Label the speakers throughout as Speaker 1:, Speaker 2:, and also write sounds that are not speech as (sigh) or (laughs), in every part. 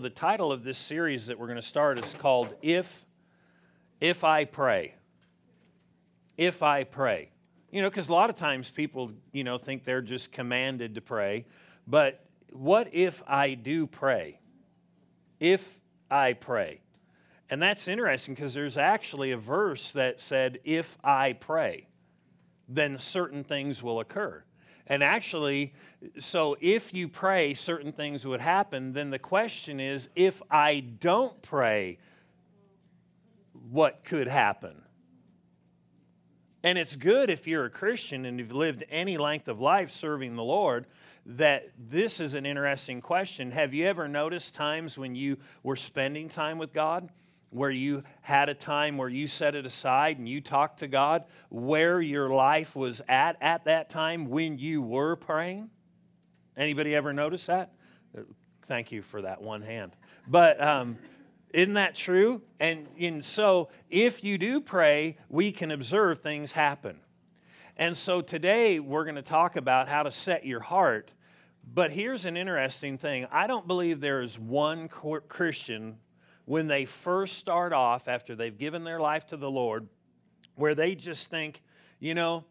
Speaker 1: The title of this series that we're going to start is called If If I Pray. If I Pray. You know, because a lot of times people, you know, think they're just commanded to pray, but what if I do pray? If I pray. And that's interesting because there's actually a verse that said, If I pray, then certain things will occur. And actually, so if you pray, certain things would happen. Then the question is if I don't pray, what could happen? And it's good if you're a Christian and you've lived any length of life serving the Lord that this is an interesting question. Have you ever noticed times when you were spending time with God? Where you had a time where you set it aside and you talked to God, where your life was at at that time when you were praying? Anybody ever notice that? Thank you for that one hand. But um, isn't that true? And, and so, if you do pray, we can observe things happen. And so, today we're going to talk about how to set your heart. But here's an interesting thing I don't believe there is one Christian when they first start off after they've given their life to the Lord, where they just think, you know,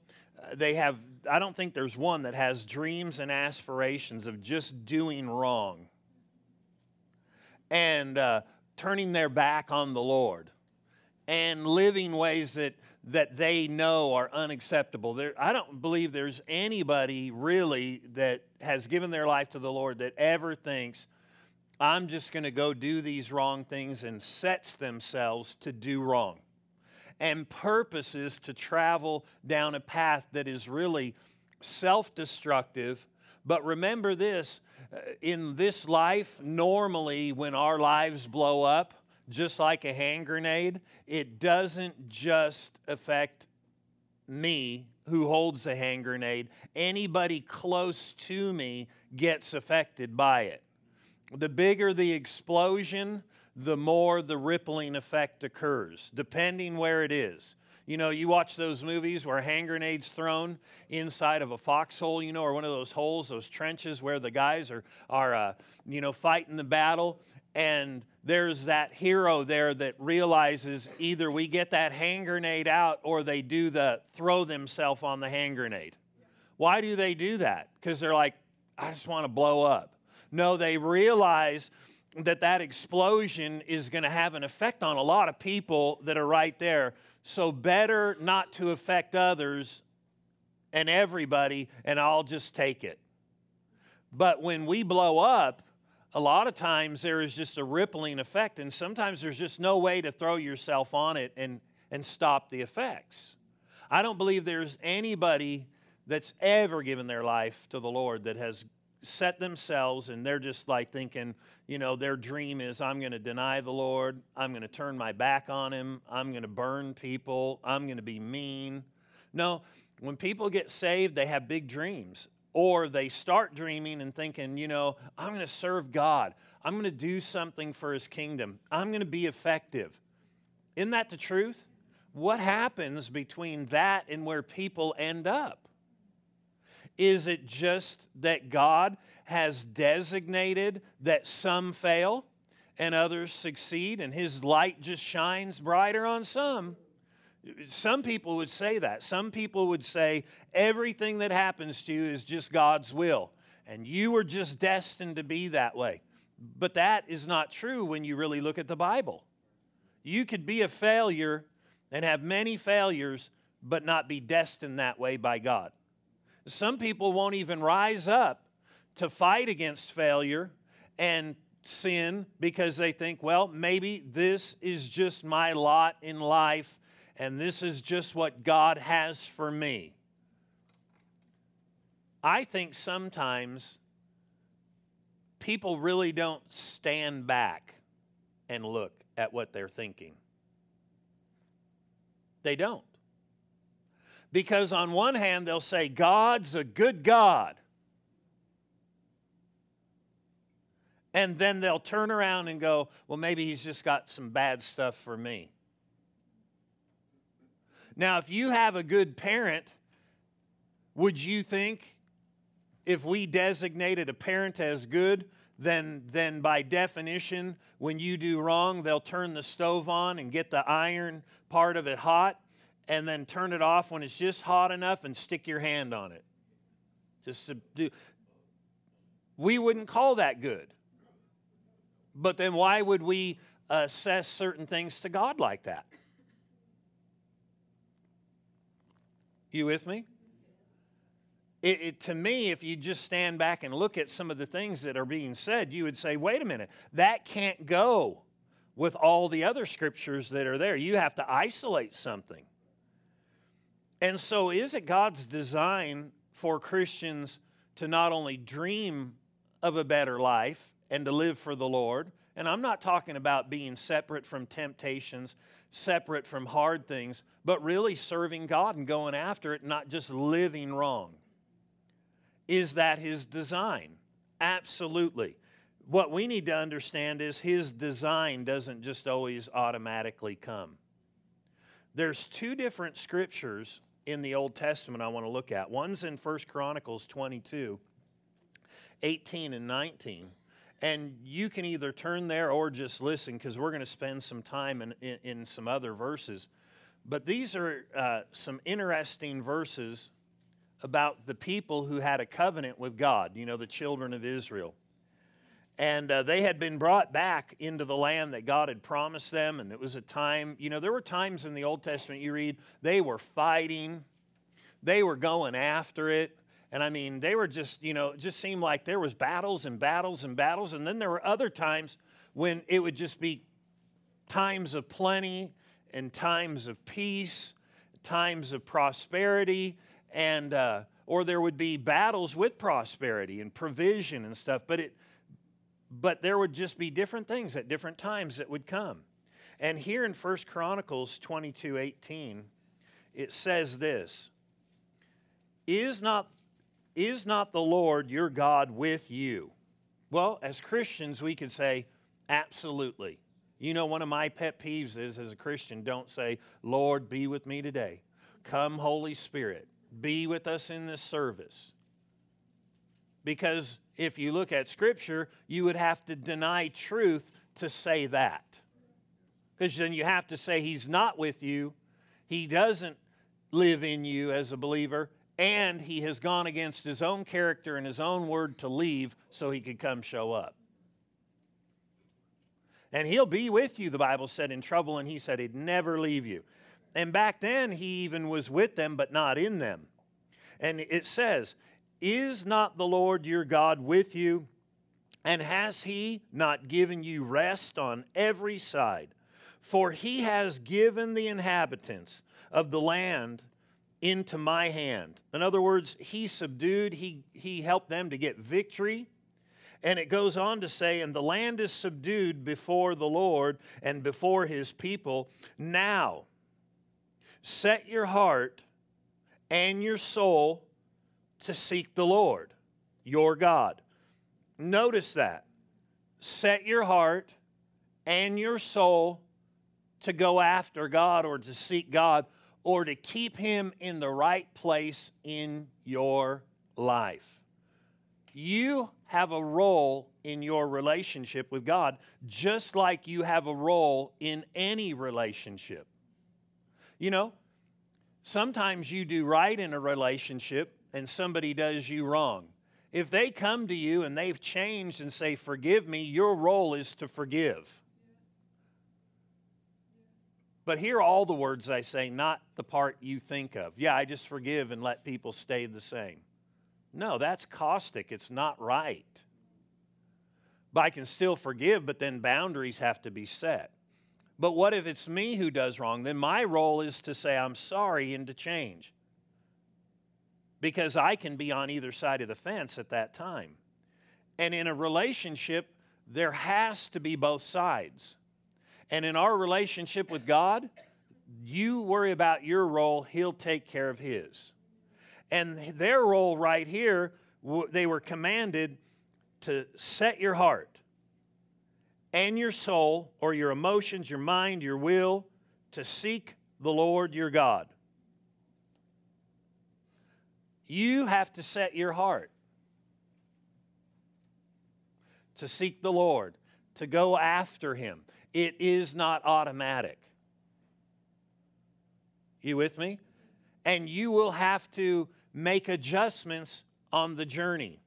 Speaker 1: they have, I don't think there's one that has dreams and aspirations of just doing wrong and uh, turning their back on the Lord and living ways that, that they know are unacceptable. There, I don't believe there's anybody really that has given their life to the Lord that ever thinks, I'm just going to go do these wrong things and sets themselves to do wrong and purposes to travel down a path that is really self destructive. But remember this uh, in this life, normally when our lives blow up, just like a hand grenade, it doesn't just affect me who holds a hand grenade. Anybody close to me gets affected by it the bigger the explosion, the more the rippling effect occurs, depending where it is. You know, you watch those movies where hand grenades thrown inside of a foxhole, you know, or one of those holes, those trenches where the guys are, are uh, you know, fighting the battle. And there's that hero there that realizes either we get that hand grenade out or they do the throw themselves on the hand grenade. Why do they do that? Because they're like, I just want to blow up. No, they realize that that explosion is going to have an effect on a lot of people that are right there. So, better not to affect others and everybody, and I'll just take it. But when we blow up, a lot of times there is just a rippling effect, and sometimes there's just no way to throw yourself on it and, and stop the effects. I don't believe there's anybody that's ever given their life to the Lord that has set themselves and they're just like thinking, you know, their dream is I'm going to deny the Lord, I'm going to turn my back on him, I'm going to burn people, I'm going to be mean. No, when people get saved, they have big dreams. Or they start dreaming and thinking, you know, I'm going to serve God. I'm going to do something for his kingdom. I'm going to be effective. Isn't that the truth? What happens between that and where people end up? Is it just that God has designated that some fail and others succeed and his light just shines brighter on some? Some people would say that. Some people would say everything that happens to you is just God's will, and you were just destined to be that way. But that is not true when you really look at the Bible. You could be a failure and have many failures, but not be destined that way by God. Some people won't even rise up to fight against failure and sin because they think, well, maybe this is just my lot in life and this is just what God has for me. I think sometimes people really don't stand back and look at what they're thinking. They don't. Because on one hand, they'll say, God's a good God. And then they'll turn around and go, well, maybe he's just got some bad stuff for me. Now, if you have a good parent, would you think if we designated a parent as good, then, then by definition, when you do wrong, they'll turn the stove on and get the iron part of it hot and then turn it off when it's just hot enough and stick your hand on it. Just to do. We wouldn't call that good. But then why would we assess certain things to God like that? You with me? It, it, to me, if you just stand back and look at some of the things that are being said, you would say, wait a minute, that can't go with all the other scriptures that are there. You have to isolate something. And so, is it God's design for Christians to not only dream of a better life and to live for the Lord? And I'm not talking about being separate from temptations, separate from hard things, but really serving God and going after it, not just living wrong. Is that His design? Absolutely. What we need to understand is His design doesn't just always automatically come. There's two different scriptures in the Old Testament I want to look at. One's in 1 Chronicles 22, 18 and 19. And you can either turn there or just listen because we're going to spend some time in, in, in, some other verses. But these are uh, some interesting verses about the people who had a covenant with God, you know, the children of Israel. And uh, they had been brought back into the land that God had promised them. And it was a time, you know, there were times in the Old Testament you read, they were fighting, they were going after it. And I mean, they were just, you know, it just seemed like there was battles and battles and battles. And then there were other times when it would just be times of plenty and times of peace, times of prosperity, and uh, or there would be battles with prosperity and provision and stuff. But it but there would just be different things at different times that would come. And here in 1 Chronicles 22 18, it says this Is not, is not the Lord your God with you? Well, as Christians, we could say, Absolutely. You know, one of my pet peeves is as a Christian, don't say, Lord, be with me today. Come, Holy Spirit, be with us in this service. Because if you look at Scripture, you would have to deny truth to say that. Because then you have to say He's not with you, He doesn't live in you as a believer, and He has gone against His own character and His own word to leave so He could come show up. And He'll be with you, the Bible said, in trouble, and He said He'd never leave you. And back then, He even was with them, but not in them. And it says, is not the Lord your God with you? And has he not given you rest on every side? For he has given the inhabitants of the land into my hand. In other words, he subdued, he, he helped them to get victory. And it goes on to say, and the land is subdued before the Lord and before his people. Now, set your heart and your soul to seek the Lord, your God. Notice that. Set your heart and your soul to go after God or to seek God or to keep Him in the right place in your life. You have a role in your relationship with God, just like you have a role in any relationship. You know, sometimes you do right in a relationship and somebody does you wrong. If they come to you and they've changed and say, Forgive me, your role is to forgive. But hear all the words I say, not the part you think of. Yeah, I just forgive and let people stay the same. No, that's caustic. It's not right. But I can still forgive, but then boundaries have to be set. But what if it's me who does wrong? Then my role is to say, I'm sorry and to change because I can be on either side of the fence at that time. And in a relationship, there has to be both sides. And in our relationship with God, you worry about your role, He'll take care of His. And their role right here, they were commanded to set your heart and your soul, or your emotions, your mind, your will, to seek the Lord your God. You have to set your heart to seek the Lord, to go after Him. It is not automatic. You with me? And you will have to make adjustments on the journey.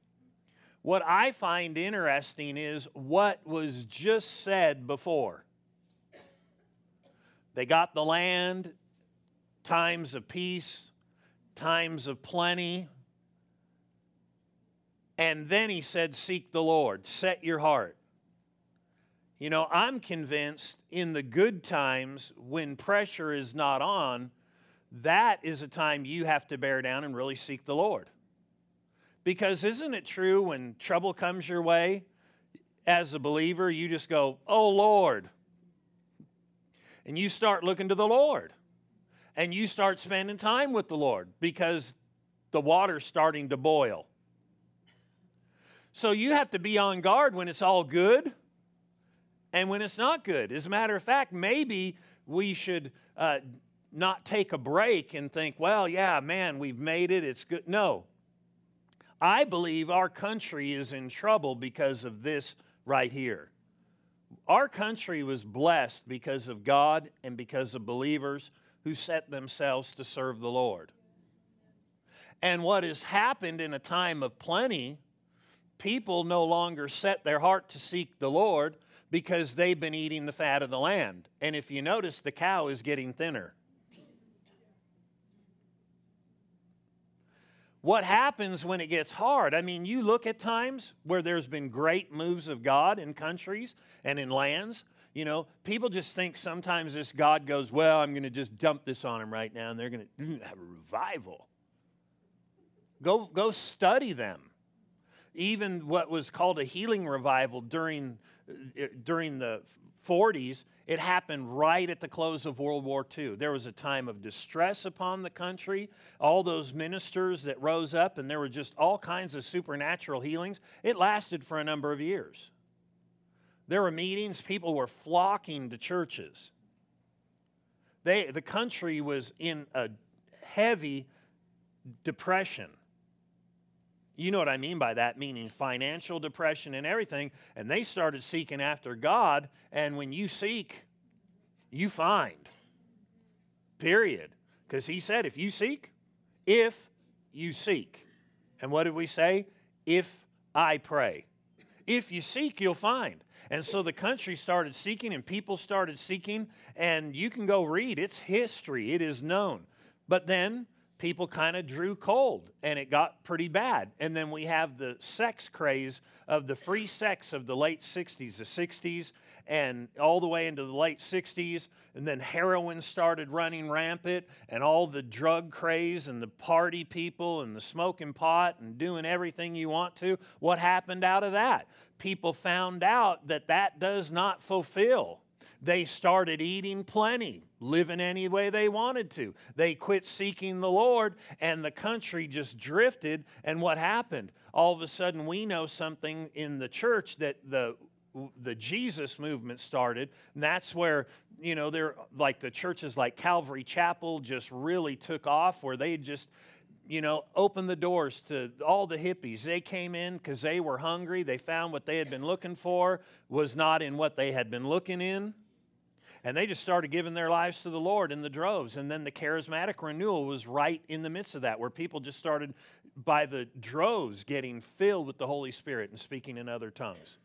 Speaker 1: What I find interesting is what was just said before. They got the land, times of peace, times of plenty. And then he said, Seek the Lord, set your heart. You know, I'm convinced in the good times when pressure is not on, that is a time you have to bear down and really seek the Lord. Because isn't it true when trouble comes your way, as a believer, you just go, Oh Lord. And you start looking to the Lord. And you start spending time with the Lord because the water's starting to boil. So you have to be on guard when it's all good and when it's not good. As a matter of fact, maybe we should uh, not take a break and think, well, yeah, man, we've made it, it's good. No. I believe our country is in trouble because of this right here. Our country was blessed because of God and because of believers who set themselves to serve the Lord. And what has happened in a time of plenty, people no longer set their heart to seek the Lord because they've been eating the fat of the land. And if you notice, the cow is getting thinner. What happens when it gets hard? I mean, you look at times where there's been great moves of God in countries and in lands. You know, people just think sometimes this God goes, Well, I'm going to just dump this on them right now, and they're going to have a revival. Go, go study them. Even what was called a healing revival during, uh, during the 40s, it happened right at the close of World War II. There was a time of distress upon the country. All those ministers that rose up, and there were just all kinds of supernatural healings. It lasted for a number of years. There were meetings, people were flocking to churches. They, the country was in a heavy depression. You know what I mean by that, meaning financial depression and everything. And they started seeking after God. And when you seek, you find. Period. Because he said, if you seek, if you seek. And what did we say? If I pray. If you seek, you'll find. And so the country started seeking and people started seeking. And you can go read, it's history, it is known. But then people kind of drew cold and it got pretty bad. And then we have the sex craze of the free sex of the late 60s, the 60s, and all the way into the late 60s. And then heroin started running rampant, and all the drug craze and the party people and the smoking pot and doing everything you want to. What happened out of that? People found out that that does not fulfill they started eating plenty, living any way they wanted to. They quit seeking the Lord, and the country just drifted. And what happened? All of a sudden, we know something in the church that the the Jesus movement started, and that's where you know they're like the churches like Calvary Chapel just really took off, where they just you know, opened the doors to all the hippies. They came in because they were hungry. They found what they had been looking for was not in what they had been looking in. And they just started giving their lives to the Lord in the droves. And then the charismatic renewal was right in the midst of that, where people just started by the droves getting filled with the Holy Spirit and speaking in other tongues.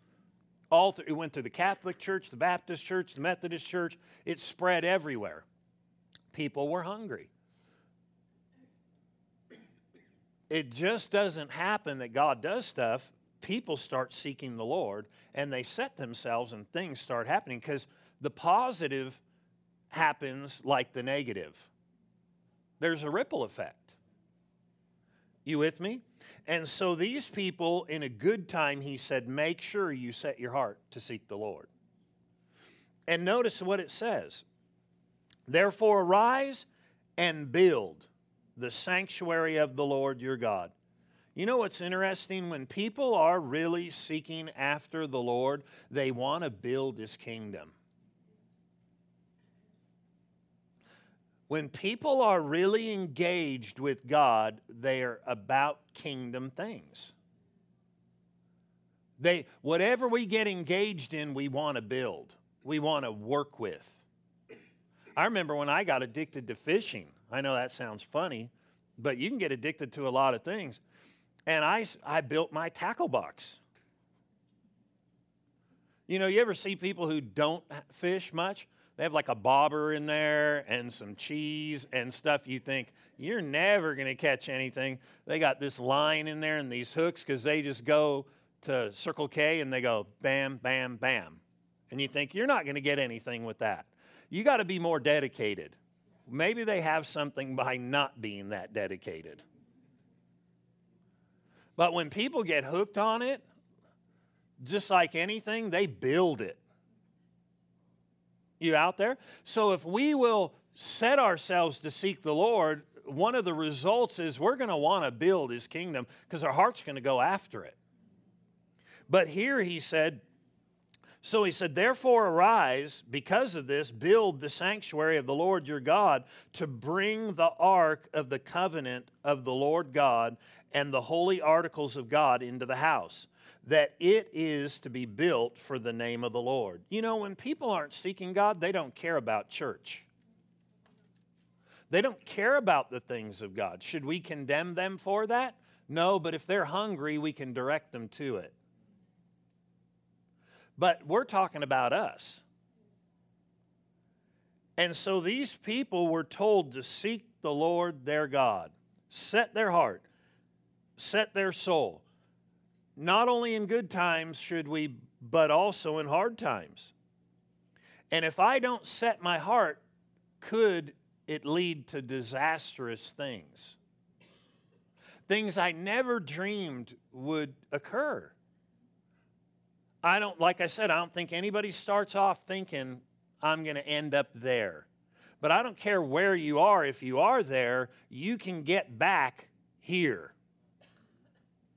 Speaker 1: All through, it went to the Catholic Church, the Baptist Church, the Methodist Church. It spread everywhere. People were hungry. It just doesn't happen that God does stuff. People start seeking the Lord and they set themselves and things start happening because the positive happens like the negative. There's a ripple effect. You with me? And so these people, in a good time, he said, make sure you set your heart to seek the Lord. And notice what it says Therefore, arise and build the sanctuary of the Lord your God. You know what's interesting? When people are really seeking after the Lord, they want to build his kingdom. When people are really engaged with God, they are about kingdom things. They, whatever we get engaged in, we want to build, we want to work with. I remember when I got addicted to fishing. I know that sounds funny, but you can get addicted to a lot of things. And I, I built my tackle box. You know, you ever see people who don't fish much? They have like a bobber in there and some cheese and stuff. You think you're never going to catch anything. They got this line in there and these hooks because they just go to Circle K and they go bam, bam, bam. And you think you're not going to get anything with that. You got to be more dedicated. Maybe they have something by not being that dedicated. But when people get hooked on it, just like anything, they build it. You out there? So if we will set ourselves to seek the Lord, one of the results is we're going to want to build his kingdom because our heart's going to go after it. But here he said, so he said, Therefore arise, because of this, build the sanctuary of the Lord your God to bring the ark of the covenant of the Lord God and the holy articles of God into the house, that it is to be built for the name of the Lord. You know, when people aren't seeking God, they don't care about church. They don't care about the things of God. Should we condemn them for that? No, but if they're hungry, we can direct them to it. But we're talking about us. And so these people were told to seek the Lord their God, set their heart, set their soul. Not only in good times should we, but also in hard times. And if I don't set my heart, could it lead to disastrous things? Things I never dreamed would occur. I don't, like I said, I don't think anybody starts off thinking, I'm going to end up there. But I don't care where you are. If you are there, you can get back here.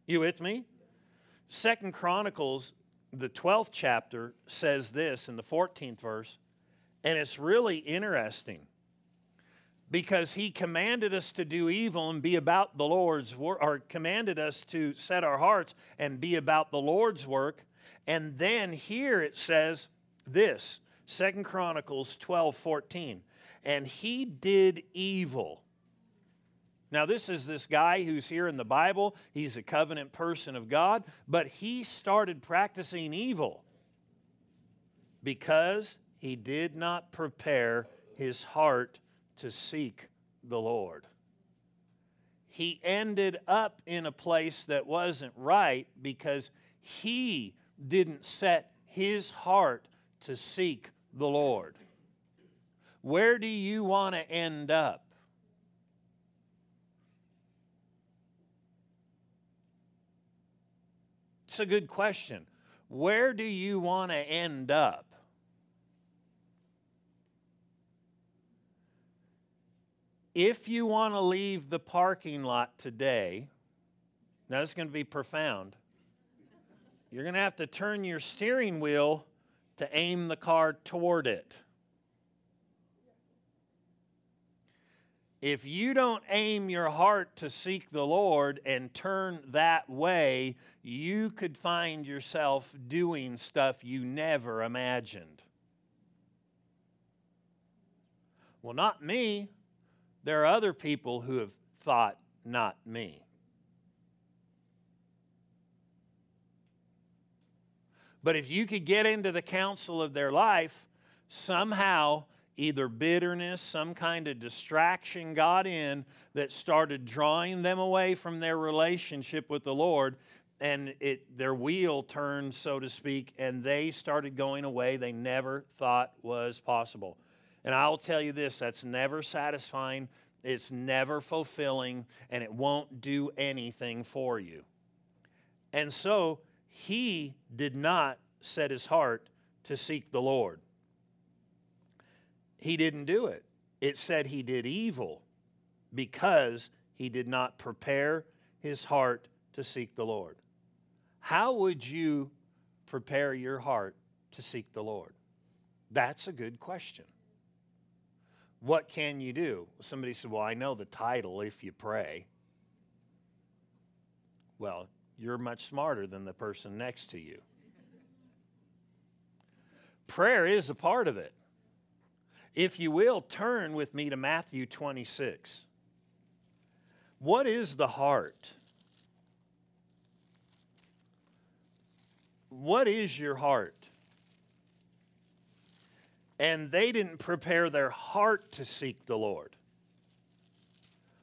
Speaker 1: You with me? Second Chronicles, the 12th chapter, says this in the 14th verse, and it's really interesting because he commanded us to do evil and be about the Lord's work, or commanded us to set our hearts and be about the Lord's work. And then here it says this Second Chronicles 12 14. And he did evil. Now, this is this guy who's here in the Bible. He's a covenant person of God, but he started practicing evil because he did not prepare his heart to seek the Lord. He ended up in a place that wasn't right because he didn't set his heart to seek the Lord. Where do you want to end up? It's a good question. Where do you want to end up? If you want to leave the parking lot today, now is going to be profound you're going to have to turn your steering wheel to aim the car toward it. If you don't aim your heart to seek the Lord and turn that way, you could find yourself doing stuff you never imagined. Well, not me. There are other people who have thought, not me. But if you could get into the counsel of their life, somehow either bitterness, some kind of distraction got in that started drawing them away from their relationship with the Lord, and it their wheel turned, so to speak, and they started going away they never thought was possible. And I'll tell you this that's never satisfying, it's never fulfilling, and it won't do anything for you. And so he did not set his heart to seek the Lord. He didn't do it. It said he did evil because he did not prepare his heart to seek the Lord. How would you prepare your heart to seek the Lord? That's a good question. What can you do? Somebody said, Well, I know the title if you pray. Well, you're much smarter than the person next to you. Prayer is a part of it. If you will, turn with me to Matthew 26. What is the heart? What is your heart? And they didn't prepare their heart to seek the Lord.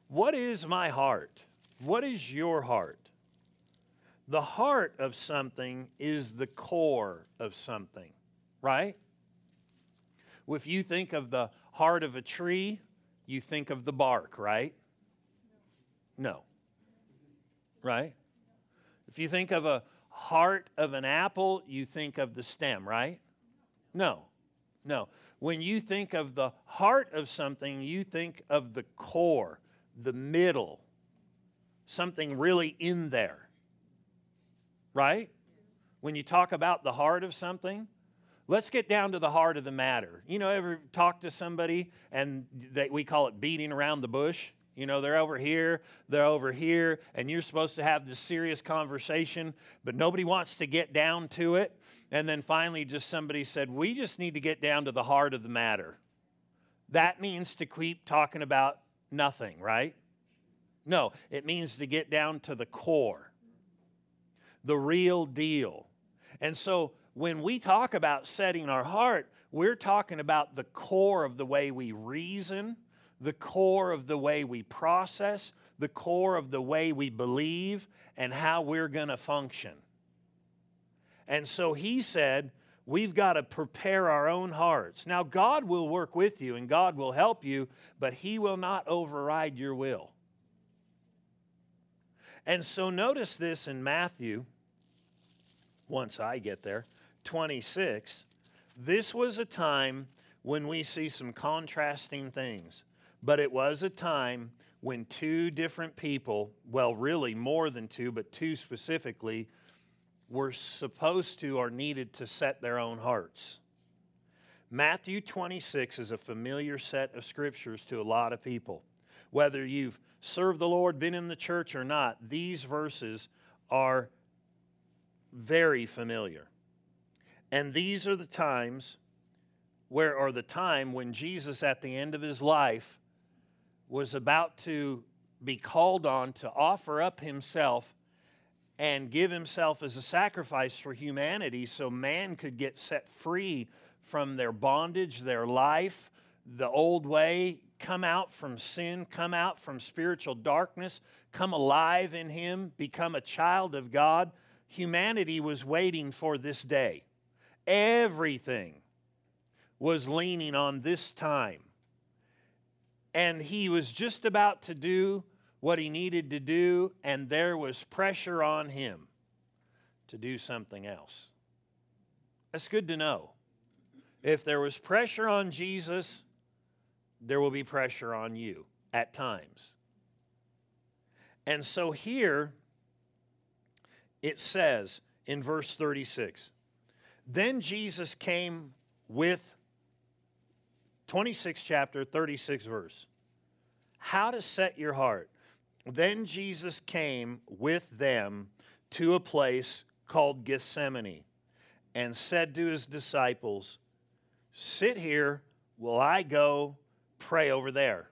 Speaker 1: What is my heart? What is your heart? The heart of something is the core of something, right? If you think of the heart of a tree, you think of the bark, right? No. Right? If you think of a heart of an apple, you think of the stem, right? No. No. When you think of the heart of something, you think of the core, the middle, something really in there. Right? When you talk about the heart of something, let's get down to the heart of the matter. You know, ever talk to somebody and they, we call it beating around the bush? You know, they're over here, they're over here, and you're supposed to have this serious conversation, but nobody wants to get down to it. And then finally, just somebody said, We just need to get down to the heart of the matter. That means to keep talking about nothing, right? No, it means to get down to the core, the real deal. And so when we talk about setting our heart, we're talking about the core of the way we reason, the core of the way we process, the core of the way we believe, and how we're going to function. And so he said, We've got to prepare our own hearts. Now, God will work with you and God will help you, but He will not override your will. And so, notice this in Matthew, once I get there, 26. This was a time when we see some contrasting things, but it was a time when two different people, well, really more than two, but two specifically, were supposed to or needed to set their own hearts. Matthew 26 is a familiar set of scriptures to a lot of people. Whether you've served the Lord, been in the church or not, these verses are very familiar. And these are the times where, or the time when Jesus, at the end of his life, was about to be called on to offer up himself and give himself as a sacrifice for humanity so man could get set free from their bondage, their life, the old way, come out from sin, come out from spiritual darkness, come alive in him, become a child of God. Humanity was waiting for this day. Everything was leaning on this time. And he was just about to do what he needed to do, and there was pressure on him to do something else. That's good to know. If there was pressure on Jesus, there will be pressure on you at times. And so here it says in verse 36 Then Jesus came with 26 chapter, 36 verse. How to set your heart. Then Jesus came with them to a place called Gethsemane and said to his disciples, Sit here while I go pray over there.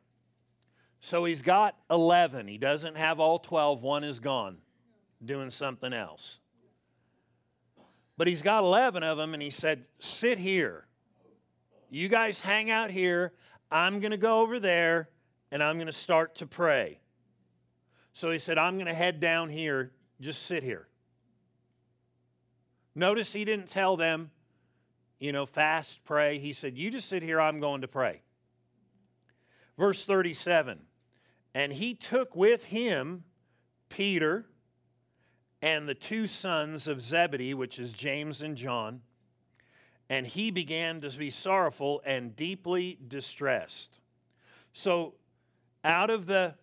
Speaker 1: So he's got 11. He doesn't have all 12. One is gone doing something else. But he's got 11 of them, and he said, Sit here. You guys hang out here. I'm going to go over there, and I'm going to start to pray. So he said, I'm going to head down here. Just sit here. Notice he didn't tell them, you know, fast, pray. He said, You just sit here, I'm going to pray. Verse 37 And he took with him Peter and the two sons of Zebedee, which is James and John, and he began to be sorrowful and deeply distressed. So, out of the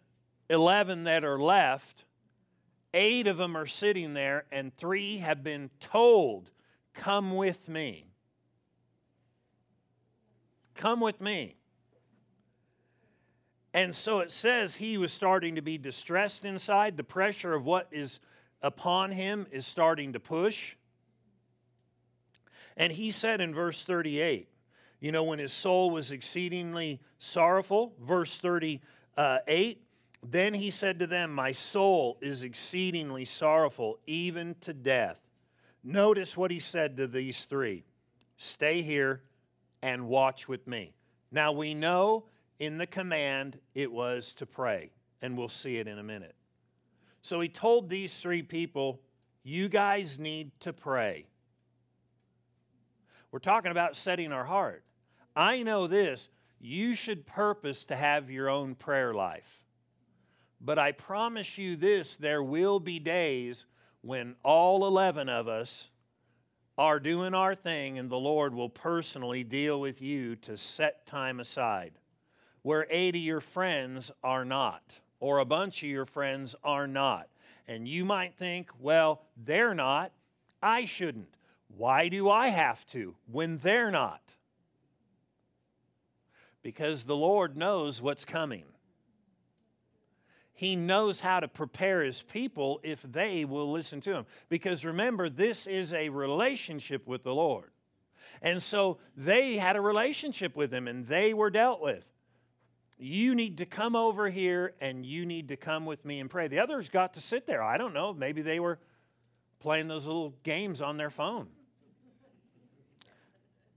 Speaker 1: 11 that are left, eight of them are sitting there, and three have been told, Come with me. Come with me. And so it says he was starting to be distressed inside. The pressure of what is upon him is starting to push. And he said in verse 38, you know, when his soul was exceedingly sorrowful, verse 38, then he said to them, My soul is exceedingly sorrowful, even to death. Notice what he said to these three Stay here and watch with me. Now we know in the command it was to pray, and we'll see it in a minute. So he told these three people, You guys need to pray. We're talking about setting our heart. I know this you should purpose to have your own prayer life. But I promise you this there will be days when all 11 of us are doing our thing, and the Lord will personally deal with you to set time aside, where eight of your friends are not, or a bunch of your friends are not. And you might think, well, they're not, I shouldn't. Why do I have to when they're not? Because the Lord knows what's coming. He knows how to prepare his people if they will listen to him. Because remember, this is a relationship with the Lord. And so they had a relationship with him and they were dealt with. You need to come over here and you need to come with me and pray. The others got to sit there. I don't know. Maybe they were playing those little games on their phone.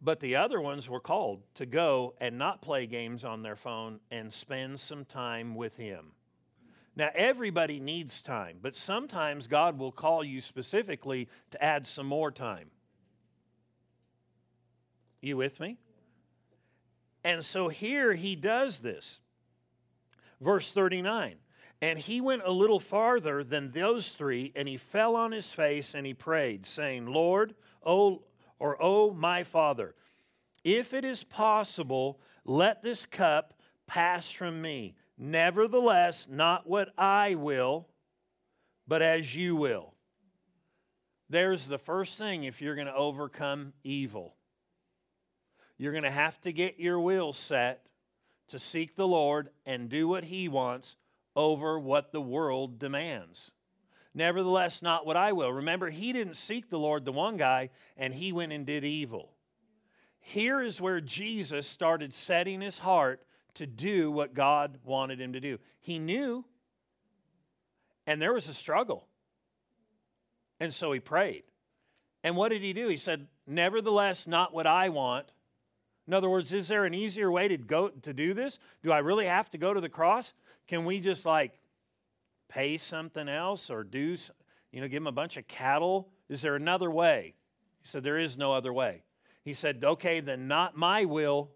Speaker 1: But the other ones were called to go and not play games on their phone and spend some time with him. Now, everybody needs time, but sometimes God will call you specifically to add some more time. You with me? And so here he does this. Verse 39 And he went a little farther than those three, and he fell on his face and he prayed, saying, Lord, oh, or oh, my Father, if it is possible, let this cup pass from me. Nevertheless, not what I will, but as you will. There's the first thing if you're going to overcome evil. You're going to have to get your will set to seek the Lord and do what He wants over what the world demands. Nevertheless, not what I will. Remember, he didn't seek the Lord, the one guy, and he went and did evil. Here is where Jesus started setting his heart to do what God wanted him to do. He knew, and there was a struggle. And so he prayed. And what did he do? He said, Nevertheless, not what I want. In other words, is there an easier way to go to do this? Do I really have to go to the cross? Can we just like pay something else or do, you know, give him a bunch of cattle? Is there another way? He said, There is no other way. He said, Okay, then not my will,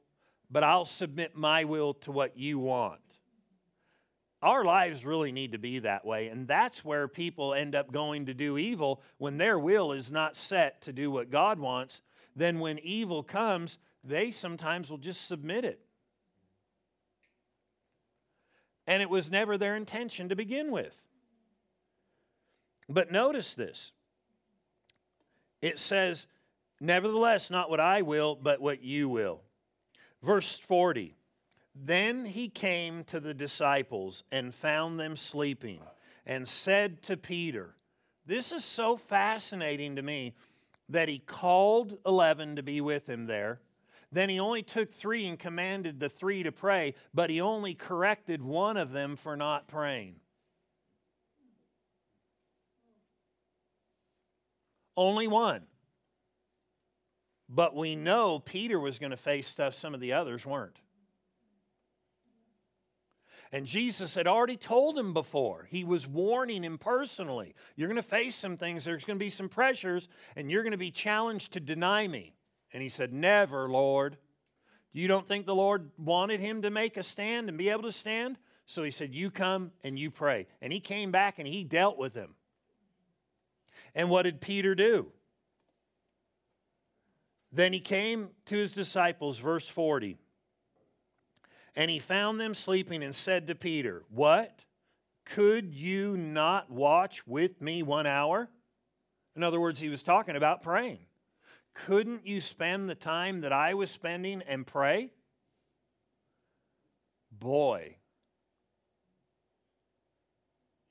Speaker 1: but I'll submit my will to what you want. Our lives really need to be that way, and that's where people end up going to do evil when their will is not set to do what God wants. Then, when evil comes, they sometimes will just submit it. And it was never their intention to begin with. But notice this it says, Nevertheless, not what I will, but what you will. Verse 40 Then he came to the disciples and found them sleeping, and said to Peter, This is so fascinating to me that he called 11 to be with him there. Then he only took three and commanded the three to pray, but he only corrected one of them for not praying. Only one. But we know Peter was going to face stuff some of the others weren't. And Jesus had already told him before. He was warning him personally. You're going to face some things, there's going to be some pressures, and you're going to be challenged to deny me. And he said, Never, Lord. You don't think the Lord wanted him to make a stand and be able to stand? So he said, You come and you pray. And he came back and he dealt with him. And what did Peter do? Then he came to his disciples, verse 40, and he found them sleeping and said to Peter, What? Could you not watch with me one hour? In other words, he was talking about praying. Couldn't you spend the time that I was spending and pray? Boy,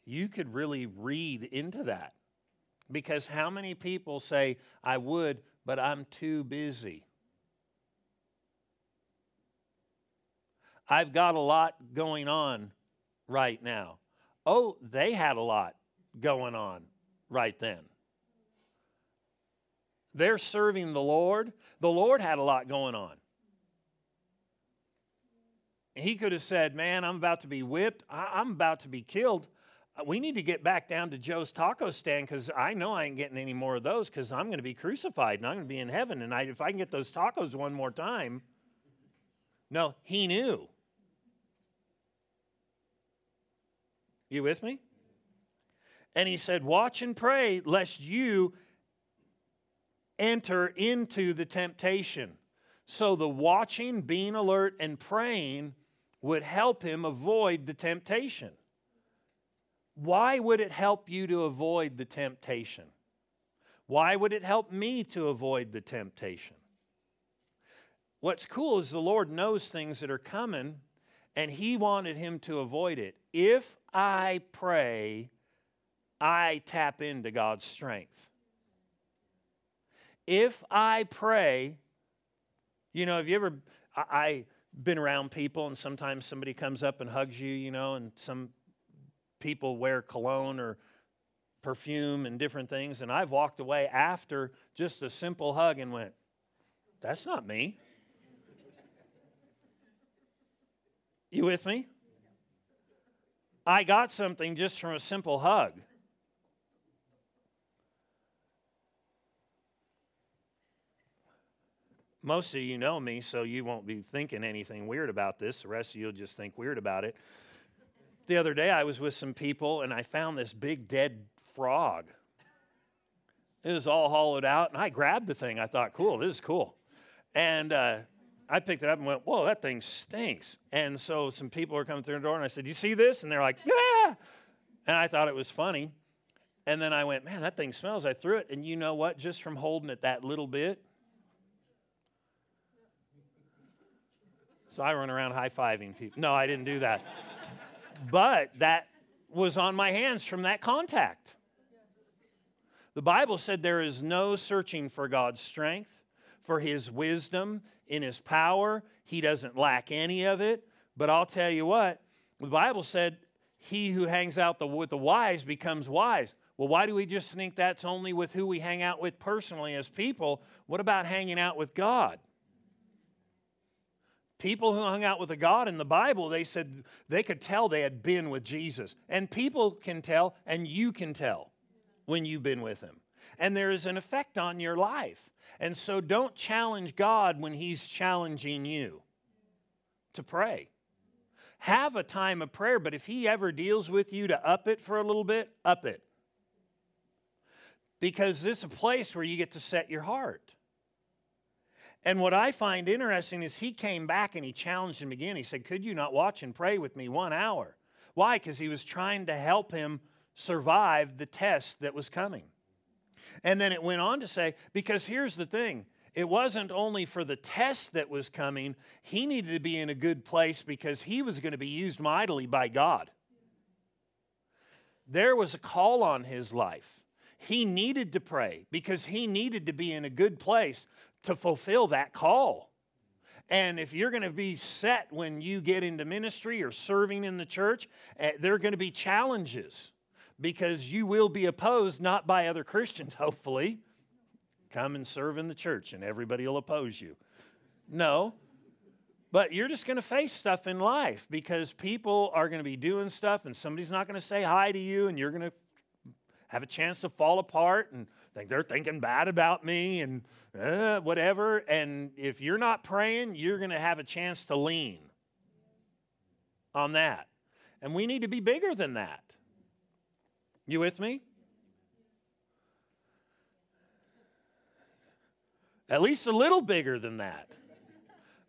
Speaker 1: you could really read into that. Because how many people say, I would, but I'm too busy? I've got a lot going on right now. Oh, they had a lot going on right then. They're serving the Lord. The Lord had a lot going on. He could have said, Man, I'm about to be whipped. I'm about to be killed. Uh, we need to get back down to Joe's taco stand because I know I ain't getting any more of those because I'm going to be crucified and I'm going to be in heaven. And I, if I can get those tacos one more time. No, he knew. You with me? And he said, Watch and pray lest you enter into the temptation. So the watching, being alert, and praying would help him avoid the temptation. Why would it help you to avoid the temptation? Why would it help me to avoid the temptation? What's cool is the Lord knows things that are coming, and He wanted him to avoid it. If I pray, I tap into God's strength. If I pray, you know, have you ever, I, I been around people and sometimes somebody comes up and hugs you, you know, and some people wear cologne or perfume and different things. And I've walked away after just a simple hug and went, that's not me. You with me? I got something just from a simple hug. Most of you know me, so you won't be thinking anything weird about this. The rest of you will just think weird about it. The other day, I was with some people and I found this big dead frog. It was all hollowed out, and I grabbed the thing. I thought, cool, this is cool. And uh, I picked it up and went, whoa, that thing stinks. And so some people were coming through the door, and I said, you see this? And they're like, yeah. And I thought it was funny. And then I went, man, that thing smells. I threw it. And you know what? Just from holding it that little bit, So I run around high fiving people. No, I didn't do that. but that was on my hands from that contact. The Bible said there is no searching for God's strength, for his wisdom, in his power. He doesn't lack any of it. But I'll tell you what, the Bible said, he who hangs out the, with the wise becomes wise. Well, why do we just think that's only with who we hang out with personally as people? What about hanging out with God? People who hung out with a God in the Bible, they said they could tell they had been with Jesus. And people can tell, and you can tell when you've been with Him. And there is an effect on your life. And so don't challenge God when He's challenging you to pray. Have a time of prayer, but if He ever deals with you to up it for a little bit, up it. Because this is a place where you get to set your heart. And what I find interesting is he came back and he challenged him again. He said, Could you not watch and pray with me one hour? Why? Because he was trying to help him survive the test that was coming. And then it went on to say, Because here's the thing it wasn't only for the test that was coming, he needed to be in a good place because he was going to be used mightily by God. There was a call on his life. He needed to pray because he needed to be in a good place to fulfill that call. And if you're going to be set when you get into ministry or serving in the church, uh, there are going to be challenges because you will be opposed not by other Christians, (laughs) hopefully. Come and serve in the church and everybody will oppose you. No, but you're just going to face stuff in life because people are going to be doing stuff and somebody's not going to say hi to you and you're going to have a chance to fall apart and think they're thinking bad about me and uh, whatever. And if you're not praying, you're going to have a chance to lean on that. And we need to be bigger than that. You with me? At least a little bigger than that.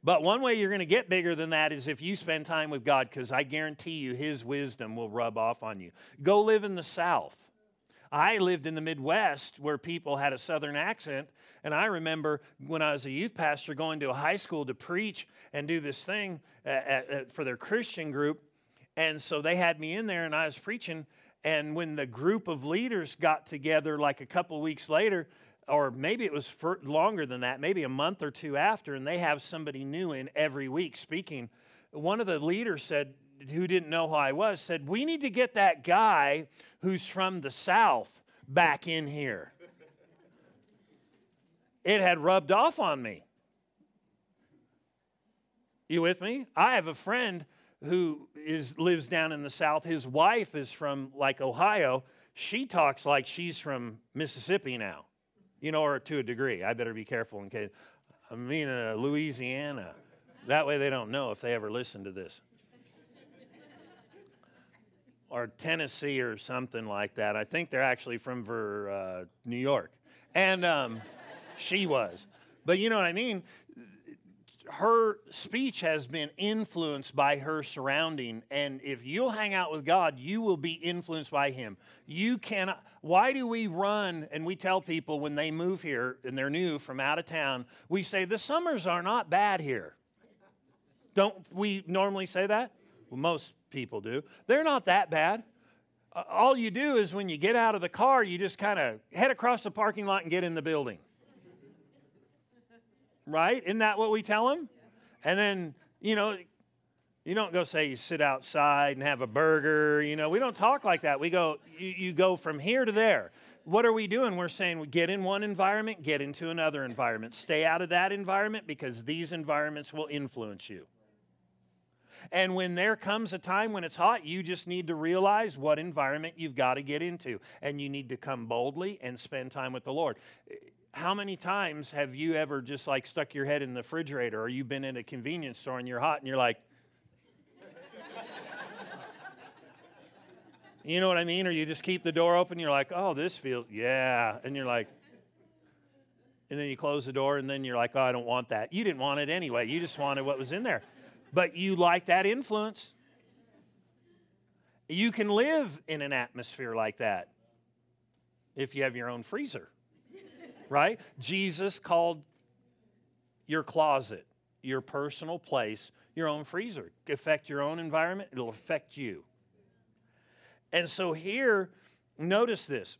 Speaker 1: But one way you're going to get bigger than that is if you spend time with God, because I guarantee you His wisdom will rub off on you. Go live in the South. I lived in the Midwest where people had a Southern accent. And I remember when I was a youth pastor going to a high school to preach and do this thing at, at, for their Christian group. And so they had me in there and I was preaching. And when the group of leaders got together, like a couple weeks later, or maybe it was longer than that, maybe a month or two after, and they have somebody new in every week speaking. One of the leaders said, who didn't know who I was, said, We need to get that guy who's from the South back in here. it had rubbed off on me. You with me? I have a friend who is lives down in the South. His wife is from like Ohio. She talks like she's from Mississippi now you know, or to a degree. I better be careful in case. I mean, uh, Louisiana. That way they don't know if they ever listen to this. Or Tennessee or something like that. I think they're actually from Ver, uh, New York. And um, (laughs) she was. But you know what I mean? her speech has been influenced by her surrounding. And if you'll hang out with God, you will be influenced by Him. You cannot. Why do we run and we tell people when they move here and they're new from out of town, we say, the summers are not bad here? Don't we normally say that? Well, most people do. They're not that bad. all you do is when you get out of the car, you just kind of head across the parking lot and get in the building right? Isn't that what we tell them? And then, you know, you don't go say you sit outside and have a burger. You know, we don't talk like that. We go, you, you go from here to there. What are we doing? We're saying we get in one environment, get into another environment. Stay out of that environment because these environments will influence you. And when there comes a time when it's hot, you just need to realize what environment you've got to get into. And you need to come boldly and spend time with the Lord how many times have you ever just like stuck your head in the refrigerator or you've been in a convenience store and you're hot and you're like, (laughs) you know what I mean? Or you just keep the door open, you're like, oh, this feels, yeah. And you're like, and then you close the door and then you're like, oh, I don't want that. You didn't want it anyway. You just wanted what was in there. But you like that influence. You can live in an atmosphere like that if you have your own freezer (laughs) right? Jesus called your closet, your personal place, your own freezer. Affect your own environment, it'll affect you. And so here, notice this.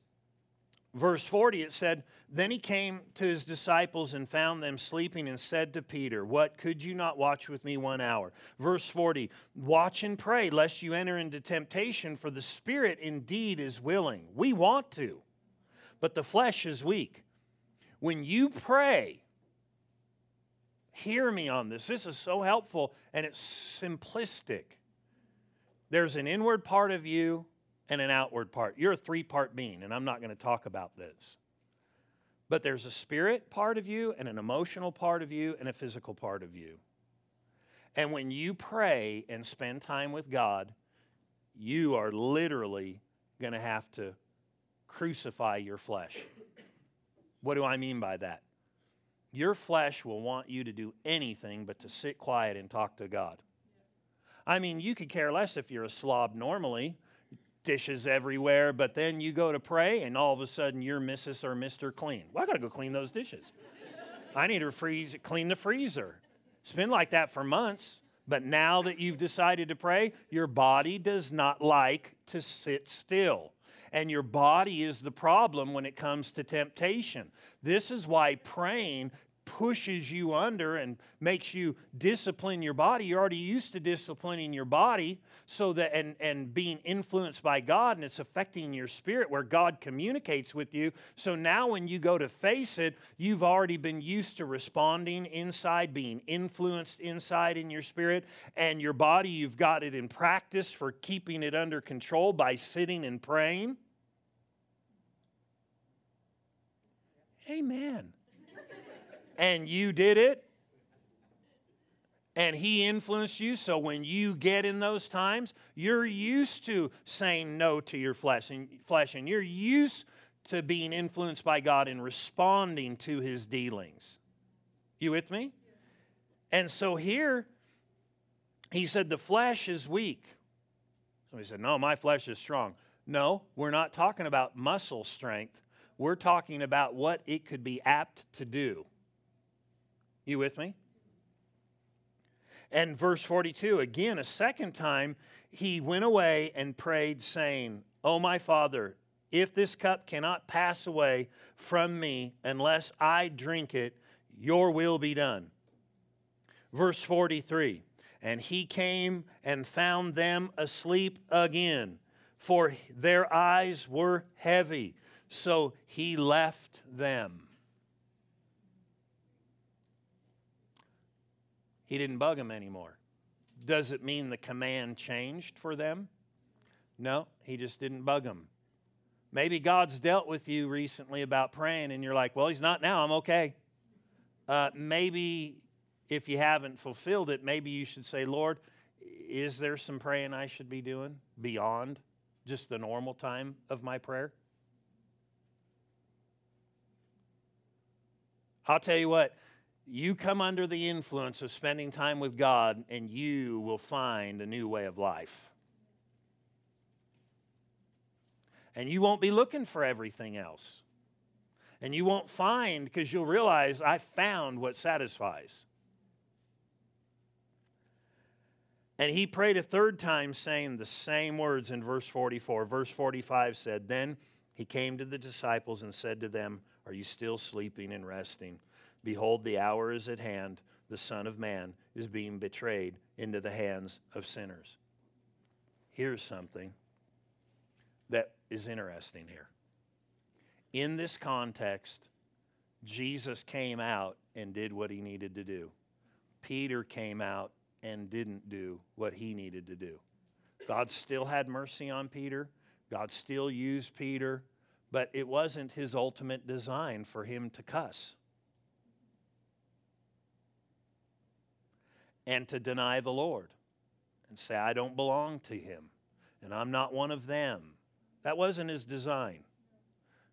Speaker 1: Verse 40, it said, Then he came to his disciples and found them sleeping and said to Peter, What, could you not watch with me one hour? Verse 40, Watch and pray, lest you enter into temptation, for the spirit indeed is willing. We want to, but the flesh is weak. When you pray, hear me on this. This is so helpful and it's simplistic. There's an inward part of you and an outward part. You're a three part being, and I'm not going to talk about this. But there's a spirit part of you, and an emotional part of you, and a physical part of you. And when you pray and spend time with God, you are literally going to have to crucify your flesh. What do I mean by that? Your flesh will want you to do anything but to sit quiet and talk to God. I mean, you could care less if you're a slob normally, dishes everywhere, but then you go to pray and all of a sudden you're Mrs. or Mr. Clean. Well, I got to go clean those dishes. I need to freeze, clean the freezer. It's been like that for months, but now that you've decided to pray, your body does not like to sit still and your body is the problem when it comes to temptation. This is why praying pushes you under and makes you discipline your body. You're already used to disciplining your body so that and, and being influenced by God and it's affecting your spirit where God communicates with you. So now when you go to face it, you've already been used to responding inside, being influenced inside in your spirit, and your body, you've got it in practice for keeping it under control by sitting and praying. Amen. And you did it. And he influenced you. So when you get in those times, you're used to saying no to your flesh and, flesh, and you're used to being influenced by God and responding to his dealings. You with me? And so here, he said, the flesh is weak. Somebody said, no, my flesh is strong. No, we're not talking about muscle strength. We're talking about what it could be apt to do. You with me? And verse 42, again, a second time, he went away and prayed, saying, O my Father, if this cup cannot pass away from me unless I drink it, your will be done. Verse 43 And he came and found them asleep again, for their eyes were heavy. So he left them. He didn't bug them anymore. Does it mean the command changed for them? No, he just didn't bug them. Maybe God's dealt with you recently about praying and you're like, well, he's not now, I'm okay. Uh, maybe if you haven't fulfilled it, maybe you should say, Lord, is there some praying I should be doing beyond just the normal time of my prayer? I'll tell you what, you come under the influence of spending time with God, and you will find a new way of life. And you won't be looking for everything else. And you won't find, because you'll realize I found what satisfies. And he prayed a third time, saying the same words in verse 44. Verse 45 said, Then he came to the disciples and said to them, Are you still sleeping and resting? Behold, the hour is at hand. The Son of Man is being betrayed into the hands of sinners. Here's something that is interesting here. In this context, Jesus came out and did what he needed to do. Peter came out and didn't do what he needed to do. God still had mercy on Peter. God still used Peter, but it wasn't his ultimate design for him to cuss. And to deny the Lord and say, I don't belong to him and I'm not one of them. That wasn't his design.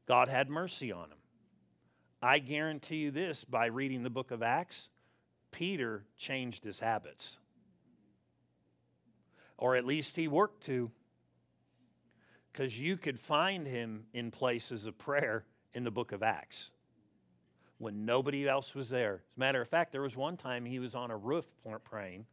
Speaker 1: God had mercy on him. I guarantee you this by reading the book of Acts, Peter changed his habits. Or at least he worked to. Because you could find him in places of prayer in the book of Acts when nobody else was there. As a matter of fact, there was one time he was on a roof praying,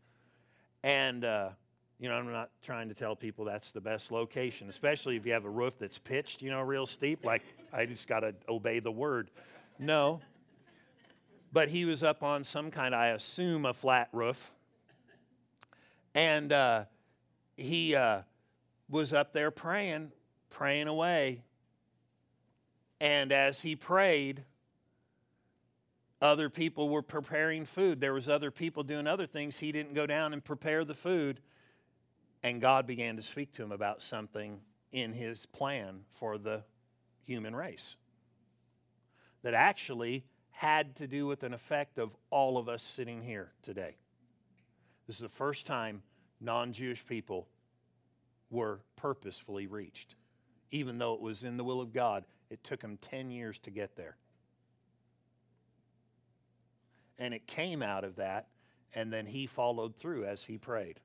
Speaker 1: and uh, you know, I'm not trying to tell people that's the best location, especially if you have a roof that's pitched, you know, real steep. Like (laughs) I just got to obey the word. No, but he was up on some kind, I assume, a flat roof, and uh, he uh, was up there praying, praying away. And as he prayed, other people were preparing food. There was other people doing other things. He didn't go down and prepare the food. And God began to speak to him about something in his plan for the human race that actually had to do with an effect of all of us sitting here today. This is the first time non Jewish people were purposefully reached. Even though it was in the will of God, it took them 10 years to get there and it came out of that, and then he followed through as he prayed.